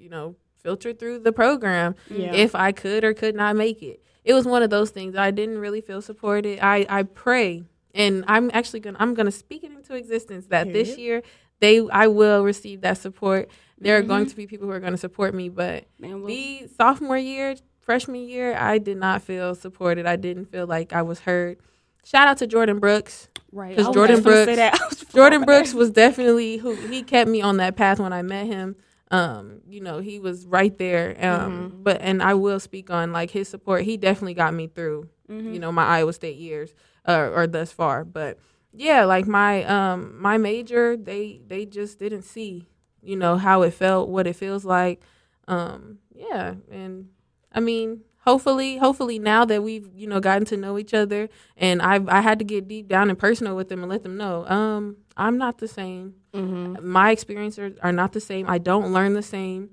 you know, filter through the program yeah. if I could or could not make it it was one of those things. I didn't really feel supported. I I pray, and I'm actually gonna I'm gonna speak it into existence that this year they I will receive that support. There mm-hmm. are going mm-hmm. to be people who are going to support me, but Man, the sophomore year, freshman year, I did not feel supported. I didn't feel like I was heard. Shout out to Jordan Brooks. Right. Because Jordan Brooks, Jordan Brooks was definitely who he kept me on that path when I met him um, you know, he was right there. Um, mm-hmm. but and I will speak on like his support. He definitely got me through, mm-hmm. you know, my Iowa State years, uh, or thus far. But yeah, like my um my major, they they just didn't see, you know, how it felt, what it feels like. Um, yeah, and I mean, hopefully hopefully now that we've you know gotten to know each other and i i had to get deep down and personal with them and let them know um i'm not the same mm-hmm. my experiences are, are not the same i don't learn the same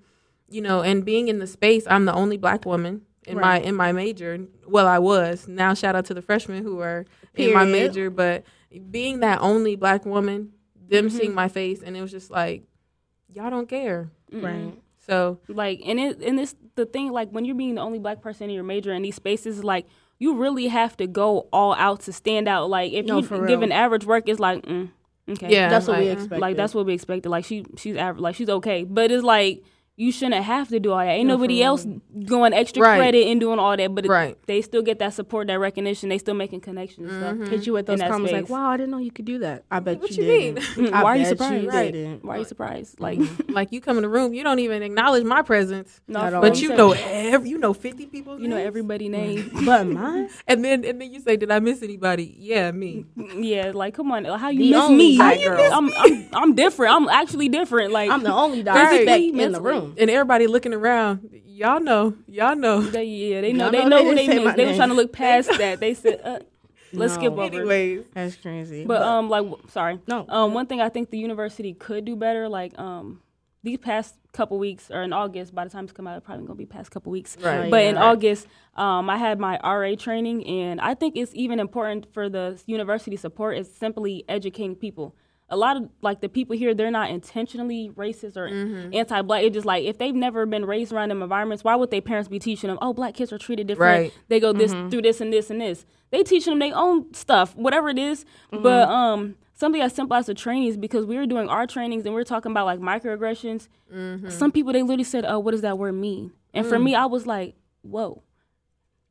you know and being in the space i'm the only black woman in right. my in my major well i was now shout out to the freshmen who are Period. in my major but being that only black woman them mm-hmm. seeing my face and it was just like y'all don't care right so like, and it and it's the thing like when you're being the only black person in your major in these spaces, like you really have to go all out to stand out. Like if no, you give an average work, it's like, mm, okay, yeah, that's what like, we expect. Like that's what we expected. Like she she's average, like she's okay, but it's like you shouldn't have to do all that. Ain't No, nobody else going extra Right. credit and doing all that, but it- they still get that support, that recognition. They still making connections and stuff. Mm-hmm. Hit you with those that comments like, "Wow, I didn't know you could do that." I bet What you, you mean? didn't. I Why are you surprised? You didn't. Why are you surprised? Like, like you come in the room, you don't even acknowledge my presence, Not At all. but you know every, you know fifty people. you know everybody name. But mine, and then and then you say, "Did I miss anybody?" Yeah, me. yeah, like come on, how you The miss only me? black girl. I'm, I'm I'm different. I'm actually different. Like I'm the only Right. direct in the Mentally. Room. And everybody looking around, y'all know, y'all know. They, yeah, they know. Y'all They know know they who they say. They were trying to look past that. They said, uh, "Let's No. skip over." Anyways, That's crazy. But um, like, sorry. No. Um, one thing I think the university could do better, like um, these past couple weeks or in August. By the time it's come out, it's probably gonna be past couple weeks. Right. But Yeah, in right. August, um, I had my RA training, and I think it's even important for the university support is simply educating people. A lot of like the people here, they're not intentionally racist or mm-hmm. anti-black. It's just like if they've never been raised around them environments, why would their parents be teaching them? Oh, black kids are treated different. Right. They go this mm-hmm. through this and this and this. They teaching them their own stuff, whatever it is. Mm-hmm. But um, something as simple as the trainings, because we were doing our trainings and we are talking about like microaggressions. Some people they literally said, "Oh, what does that word mean?" And for mm. me, I was like, "Whoa."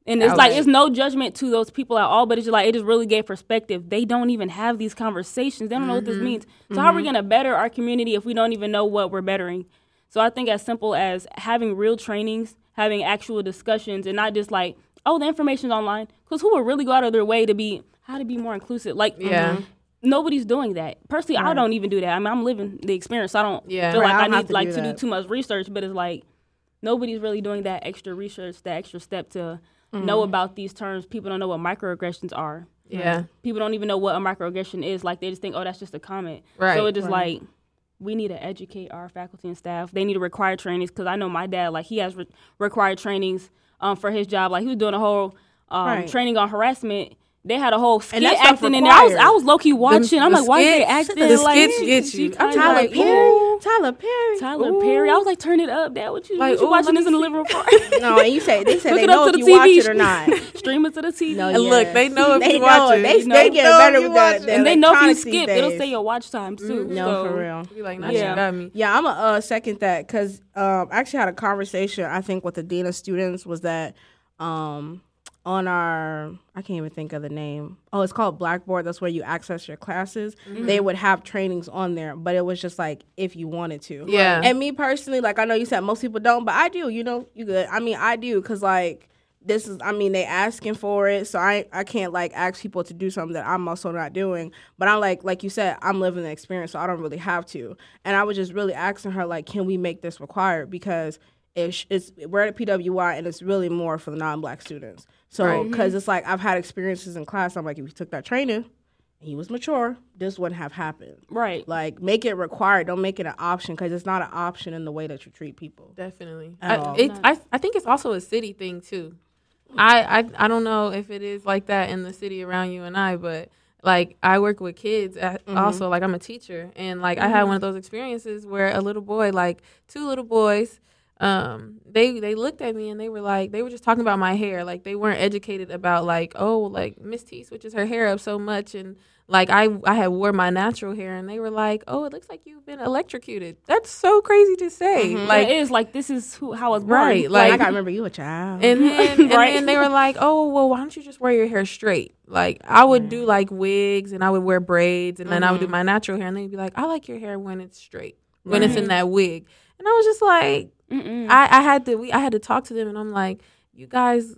And it's like it's no judgment to those people at all, but it's just like it just really gave perspective. They don't even have these conversations. They don't know what this mm-hmm. means. So how are we mm-hmm. gonna better our community if we don't even know what we're bettering? So I think as simple as having real trainings, having actual discussions, and not just like, oh, the information's online. Because who would really go out of their way to be how to be more inclusive? Like, Yeah. Mm-hmm. nobody's doing that. Personally, I don't even do that. I mean, I'm living the experience. So I don't Yeah. feel Right, like I I need to like do to do too much research. But it's like nobody's really doing that extra research, that extra step to know about these terms. People don't know what microaggressions are. Yeah. People don't even know what a microaggression is. Like they just think, oh, that's just a comment. Right. So it's just like we need to educate our faculty and staff. They need to require trainings because I know my dad, like he has re- required trainings um, for his job. Like he was doing a whole um, Right. training on harassment. They had a whole skit that stuff acting in there. I was. I was low key watching. I'm the like, why is they acting the like skits get she you. I'm Tyler like, Perry. ooh. Tyler Perry. Tyler Ooh. Perry. I was like, turn it up, Dad. What you, Like, what you ooh, watching this in the see. living room for? No, and you say they say Hook they it know up if to you the watch it or not. Stream it to the TV. No, And yeah. look, they know if they you know watch it. They, You know. they get if better you with watch the, it. and they know if you skip, these it'll say your watch time too. No, for real. Be like, nah, Yeah. you. Yeah, I'm a uh, second that because um, I actually had a conversation I think with the dean of students was that um, on our I can't even think of the name. Oh, it's called Blackboard. That's where you access your classes. Mm-hmm. They would have trainings on there, but it was just like if you wanted to. Yeah. And me personally, like I know you said most people don't, but I do. You know, you good. I mean, I do because like this is. I mean, they asking for it, so I I can't like ask people to do something that I'm also not doing. But I'm like like you said, I'm living the experience, so I don't really have to. And I was just really asking her like, can we make this required because. It's, it's we're at PWI and it's really more for the non-black students. So Right. Mm-hmm. because it's like I've had experiences in class. I'm like, if you took that training, and he was mature, this wouldn't have happened. Right. Like make it required. Don't make it an option because it's not an option in the way that you treat people. Definitely. I, I, I think it's also a city thing too. I, I I don't know if it is like that in the city around you and I, but like I work with kids at, mm-hmm. also. Like I'm a teacher, and like I had mm-hmm. one of those experiences where a little boy, like two little boys, um, they they looked at me and they were like they were just talking about my hair, like they weren't educated about like oh like Miss T switches her hair up so much and. Like I, I had wore my natural hair, and they were like, "Oh, it looks like you've been electrocuted." That's so crazy to say. Like Like it is like this is who how I was born. Right, Like, like- I gotta remember you a child. and then, and Right. then they were like, "Oh, well, why don't you just wear your hair straight?" Like I would do like wigs, and I would wear braids, and then I would do my natural hair, and they'd be like, "I like your hair when it's straight, when it's in that wig." And I was just like, Mm-mm. I, I had to, we, I had to talk to them, and I'm like, "You guys,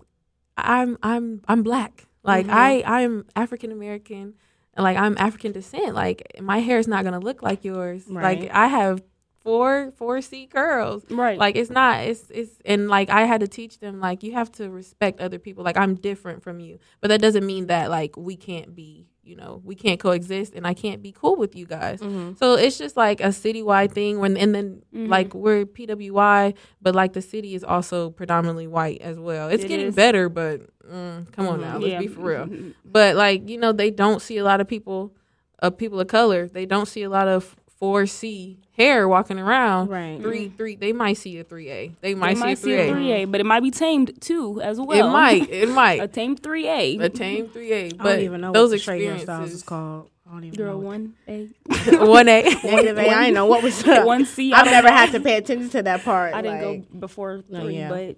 I'm, I'm, I'm black. Like mm-hmm. I, I'm African American." Like I'm African descent. Like my hair is not gonna look like yours. Right. Like I have four four C curls. Right. Like it's not it's it's and like I had to teach them like you have to respect other people. Like I'm different from you. But that doesn't mean that like we can't be, you know, we can't coexist and I can't be cool with you guys. Mm-hmm. So it's just like a citywide thing when and then mm-hmm. like we're PWI, but like the city is also predominantly white as well. It's It getting is. better, but mm, come on mm-hmm. now, let's Yeah. be for real. But like, you know, they don't see a lot of people of people of color. They don't see a lot of 4C hair walking around. Right. Three mm-hmm. three they might see a 3A. They They might, might see a 3A. 3A, mm-hmm. but it might be tamed too as well. It might. It might. a might. tamed 3A. A tame three A. Mm-hmm. But don't even know those what the straightening styles experiences is called. I don't even Girl, know. one A, one A. Negative A. I didn't know what was up. one C. I've never had to pay attention to that part. I didn't like- go before No, three, yeah. but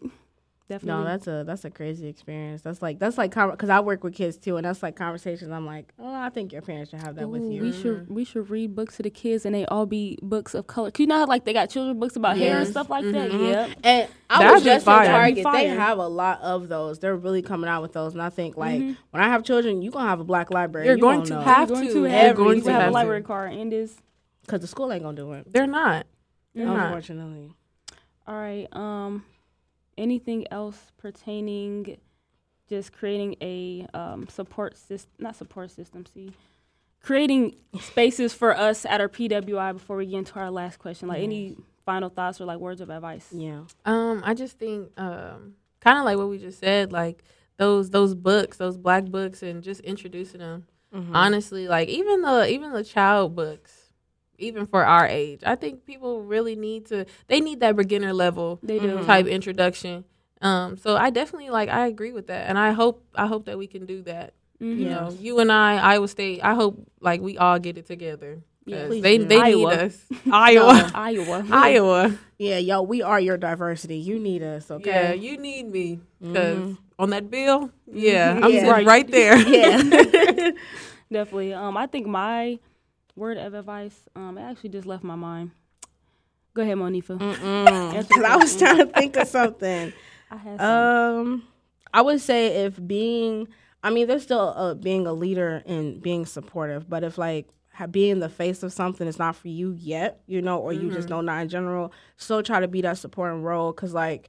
definitely. No, that's a that's a crazy experience. That's like that's like because I work with kids too, and that's like conversations. I'm like, oh, I think your parents should have that with you. We should we should read books to the kids, and they all be books of color. 'Cause you know how like they got children books about hair and stuff like that. Mhm. Yep. And I That'd was just fire. in Target. They have a lot of those. They're really coming out with those, and I think like Mhm. when I have children, you are gonna have a black library. You're You going gonna to know. have You're going to. to You're have, going you to have have a to. library card and this. because the school ain't gonna do it. They're not. They're not. Unfortunately, All right. Um, anything else pertaining just creating a um, support system, not support system, see, creating spaces for us at our PWI before we get into our last question. Like any final thoughts or like words of advice? yeah. Um, I just think, um, kind of like what we just said, like those those books, those black books, and just introducing them. Mhm. Honestly, like even the even the child books, even for our age, I think people really need to. They need that beginner level They do. Mhm. type introduction. Um, so I definitely like I agree with that, and I hope I hope that we can do that. Mhm. You know, you and I, Iowa State. I hope like we all get it together. Yeah. 'cause Please they do. they Iowa. need us. Iowa, Iowa. Iowa. Yeah, yo, we are your diversity. You need us, okay? Yeah, okay? you need me because Mhm. on that bill, yeah, I'm Yeah. Right. right, there. yeah. Definitely. Um, I think my word of advice, um, it actually just left my mind. Go ahead, Monifa. Because I was trying to think of something. I had some. Um, I would say if being, I mean, there's still uh, being a leader and being supportive, but if like ha- being the face of something is not for you yet, you know, or you just know not in general, still try to be that supporting role because like,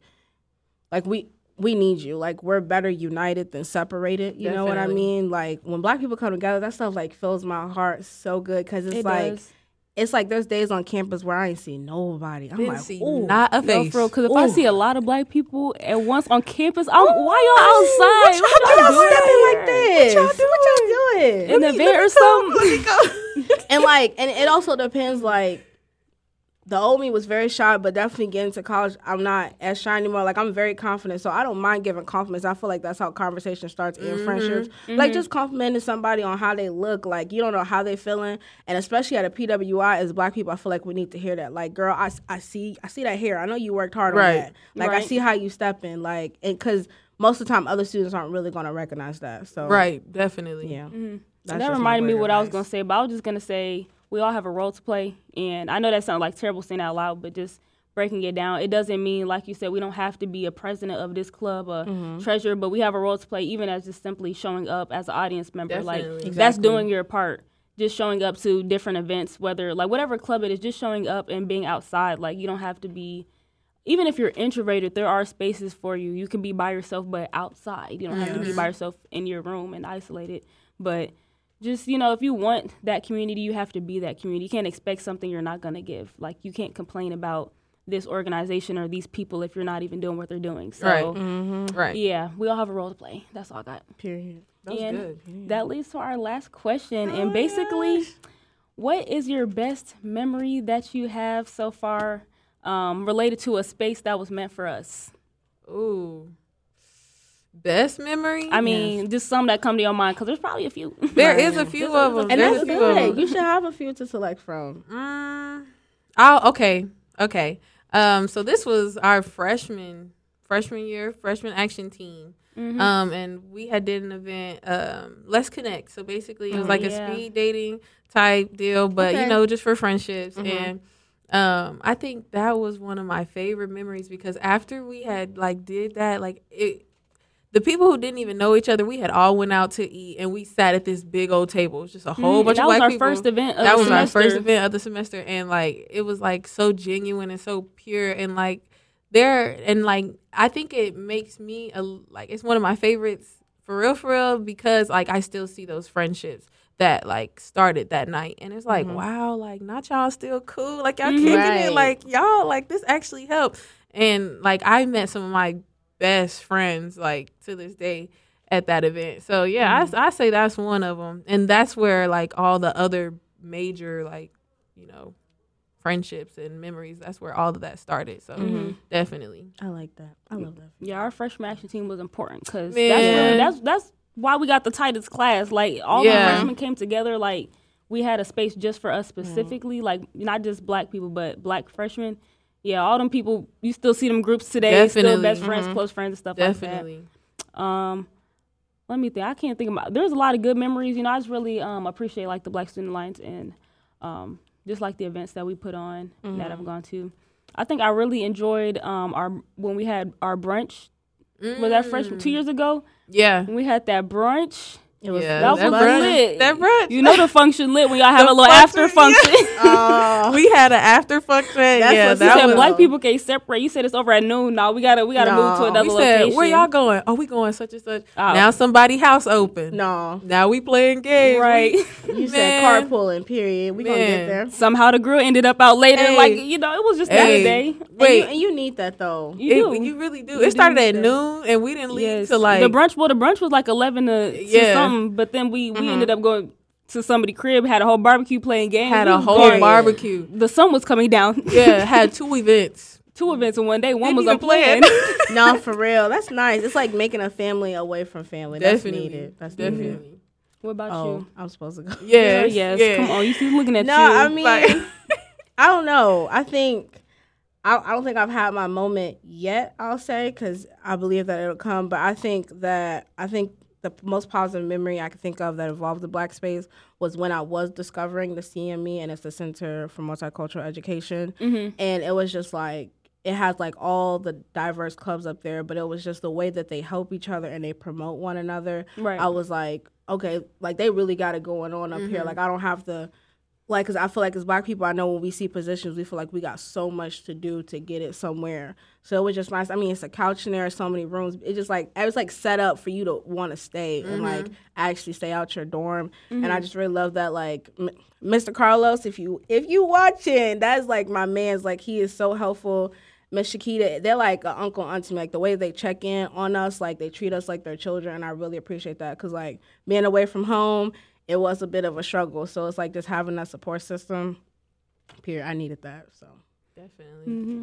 like we we need you. Like we're better united than separated. You know what I mean? Like when black people come together, that stuff like fills my heart so good because it's it like does. it's like there's days on campus where I ain't see nobody. I'm Didn't like, ooh. not a No, face. for because if I see a lot of black people at once on campus, I'm why y'all outside? What What y'all y'all stepping doing like this? What y'all doing? In the event or something? and like, and it also depends. Like, the old me was very shy, but definitely getting to college, I'm not as shy anymore. Like, I'm very confident, so I don't mind giving compliments. I feel like that's how conversation starts in friendships. Like, just complimenting somebody on how they look. Like, you don't know how they feeling, and especially at a PWI as Black people, I feel like we need to hear that. Like, girl, I, I see, I see that hair. I know you worked hard Right. on that. Like, I see how you step in. Like, and because most of the time, other students aren't really going to recognize that. So, right, definitely. yeah. Mhm. That's that reminded me word of what I was gonna say, but I was just gonna say we all have a role to play, and I know that sounds like terrible saying out loud, but just breaking it down, it doesn't mean like you said we don't have to be a president of this club, a Mm-hmm. treasurer, but we have a role to play, even as just simply showing up as an audience member. Like Definitely. that's doing your part. Just showing up to different events, whether like whatever club it is, just showing up and being outside. Like you don't have to be even if you're introverted, there are spaces for you. You can be by yourself, but outside. You don't have to be by yourself in your room and isolated. But just you know, if you want that community, you have to be that community. You can't expect something you're not gonna give. Like you can't complain about this organization or these people if you're not even doing what they're doing. So Right. Mm-hmm. Right. yeah, we all have a role to play. That's all I got. Period. That was and good. that leads to our last question. Oh and basically, what is your best memory that you have so far um, related to a space that was meant for us? Ooh. Best memory? I mean, just some that come to your mind because there's probably a few. there is a few of them. And that's a few of good. You should have a few to select from. Mm, oh, okay, okay. Um, so this was our freshman freshman year freshman action team. Mhm. Um, and we had did an event. Um, Let's connect. So basically, it was Oh, like yeah. a speed dating type deal, but Okay. you know, just for friendships. Mhm. And um, I think that was one of my favorite memories because after we had like did that, like it. The people who didn't even know each other, we had all went out to eat, and we sat at this big old table. It was just a whole Mhm. bunch that was our first event. Of that the was semester. my first event of the semester and like it was like so genuine and so pure and like there and like i think it makes me a like it's one of my favorites for real for real because like i still see those friendships that like started that night and it's like Mhm. wow like not y'all still cool like y'all kicking Right. it like y'all like this actually helped and like i met some of my best friends like to this day at that event so yeah I, I say that's one of them and that's where like all the other major like you know friendships and memories that's where all of that started so Mhm. definitely I like that. I love that. Yeah, our freshman action team was important because that's really, that's that's why we got the tightest class. Like all Yeah. the freshmen came together. Like we had a space just for us specifically, mm. like not just black people, but black freshmen. Yeah, all them people, you still see them groups today, Definitely. still best friends, mm-hmm. close friends, and stuff Definitely. like that. Um, let me think. I can't think about. There's a lot of good memories. You know, I just really um, appreciate like the Black Student Alliance and um, just like the events that we put on mm-hmm. that I've gone to. I think I really enjoyed um, our when we had our brunch. Mm. Was that freshman two years ago? Yeah, we had that brunch. It was yeah, that, that was brunch, lit. That brunch. You know the function lit when y'all have a little function, after function. Yeah. Uh, we had an after function. That's yeah, that said was, black people can't separate. You said it's over at noon. No, we gotta we gotta no. move to another we location. Said, Where y'all going? Oh, we going such and such. Oh. Now somebody house open. No. Now we playing games. Right. you said carpooling. Period. We Man. gonna get there. Somehow the grill ended up out later. Hey. Like you know, it was just hey. that day. Wait, and you, and you, need that though. You, it, you really do. You it started at that. noon, and we didn't leave yes. to like the brunch. Well, the brunch was like eleven to, to yeah. Something, but then we we mm-hmm. ended up going to somebody's crib, had a whole barbecue playing games. Had a whole barbecue. The sun was coming down. Yeah, had two events. Two events in one day. One Didn't was unplanned. no, for real. That's nice. It's like making a family away from family. Definitely. That's needed. That's Definitely. Needed. What about oh, you? I'm supposed to go. Yeah, yes. Yeah. Come on, you see looking at no, you. No, I mean, I don't know. I think I, I don't think I've had my moment yet. I'll say because I believe that it'll come. But I think that I think the most positive memory I can think of that involved the black space was when I was discovering the CME and it's the Center for Multicultural Education. Mm-hmm. And it was just like, it has like all the diverse clubs up there, but it was just the way that they help each other and they promote one another. Right. I was like, okay, like they really got it going on up mm-hmm. here. Like I don't have to like because i feel like as black people i know when we see positions we feel like we got so much to do to get it somewhere so it was just nice i mean it's a couch in there so many rooms it just like it was like set up for you to want to stay mm-hmm. and like actually stay out your dorm mm-hmm. and i mm-hmm. just really love that like M- mr carlos if you if you watching that's like my man's like he is so helpful Miss Shakita, they're like an uncle, auntie. Like the way they check in on us, like they treat us like their children, and I really appreciate that. Cause like being away from home, it was a bit of a struggle. So it's like just having that support system. Period. I needed that. So definitely. Mm-hmm.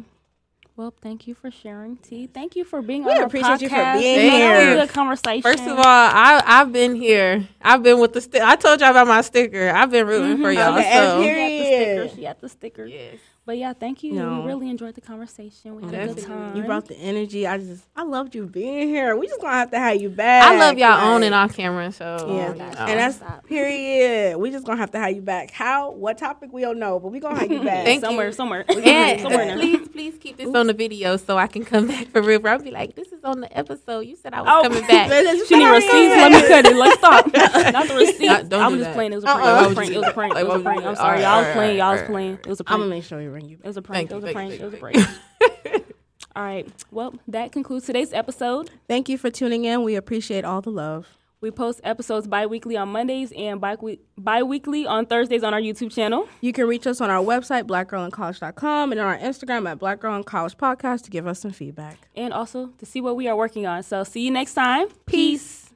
Well, thank you for sharing, T. Thank you for being we on appreciate podcast. you for being here. Good conversation. First of all, I I've been here. I've been with the. Sti- I told y'all about my sticker. I've been rooting mm-hmm. for y'all. Okay, so. Period. She got the sticker. Yes. But yeah, thank you. No. We really enjoyed the conversation. We had Definitely. a good time. You brought the energy. I just, I loved you being here. We just gonna have to have you back. I love y'all like, on and off camera. So yeah, oh, and that's period. We just gonna have to have you back. How? What topic? We don't know, but we gonna have you back. Thank somewhere, you. somewhere, and somewhere. please, please keep this Ooh. on the video so I can come back for real. I'll be like, this is on the episode. You said I was oh, coming back. she need receipts. Let me cut it. Let's stop. Not the receipts. I'm just playing. It was a uh-uh. prank. It was a prank. It was a prank. It was a prank. I'm sorry. Y'all was playing. Y'all was playing. It was a prank. I'm gonna make sure you ring you. It was a prank It was a prank. It was a prank. all right. Well, that concludes today's episode. Thank you for tuning in. We appreciate all the love. We post episodes bi-weekly on Mondays and bi- weekly on Thursdays on our YouTube channel. You can reach us on our website, blackgirlincollege.com, and on our Instagram at Black Girl in College Podcast to give us some feedback. And also to see what we are working on. So see you next time. Peace.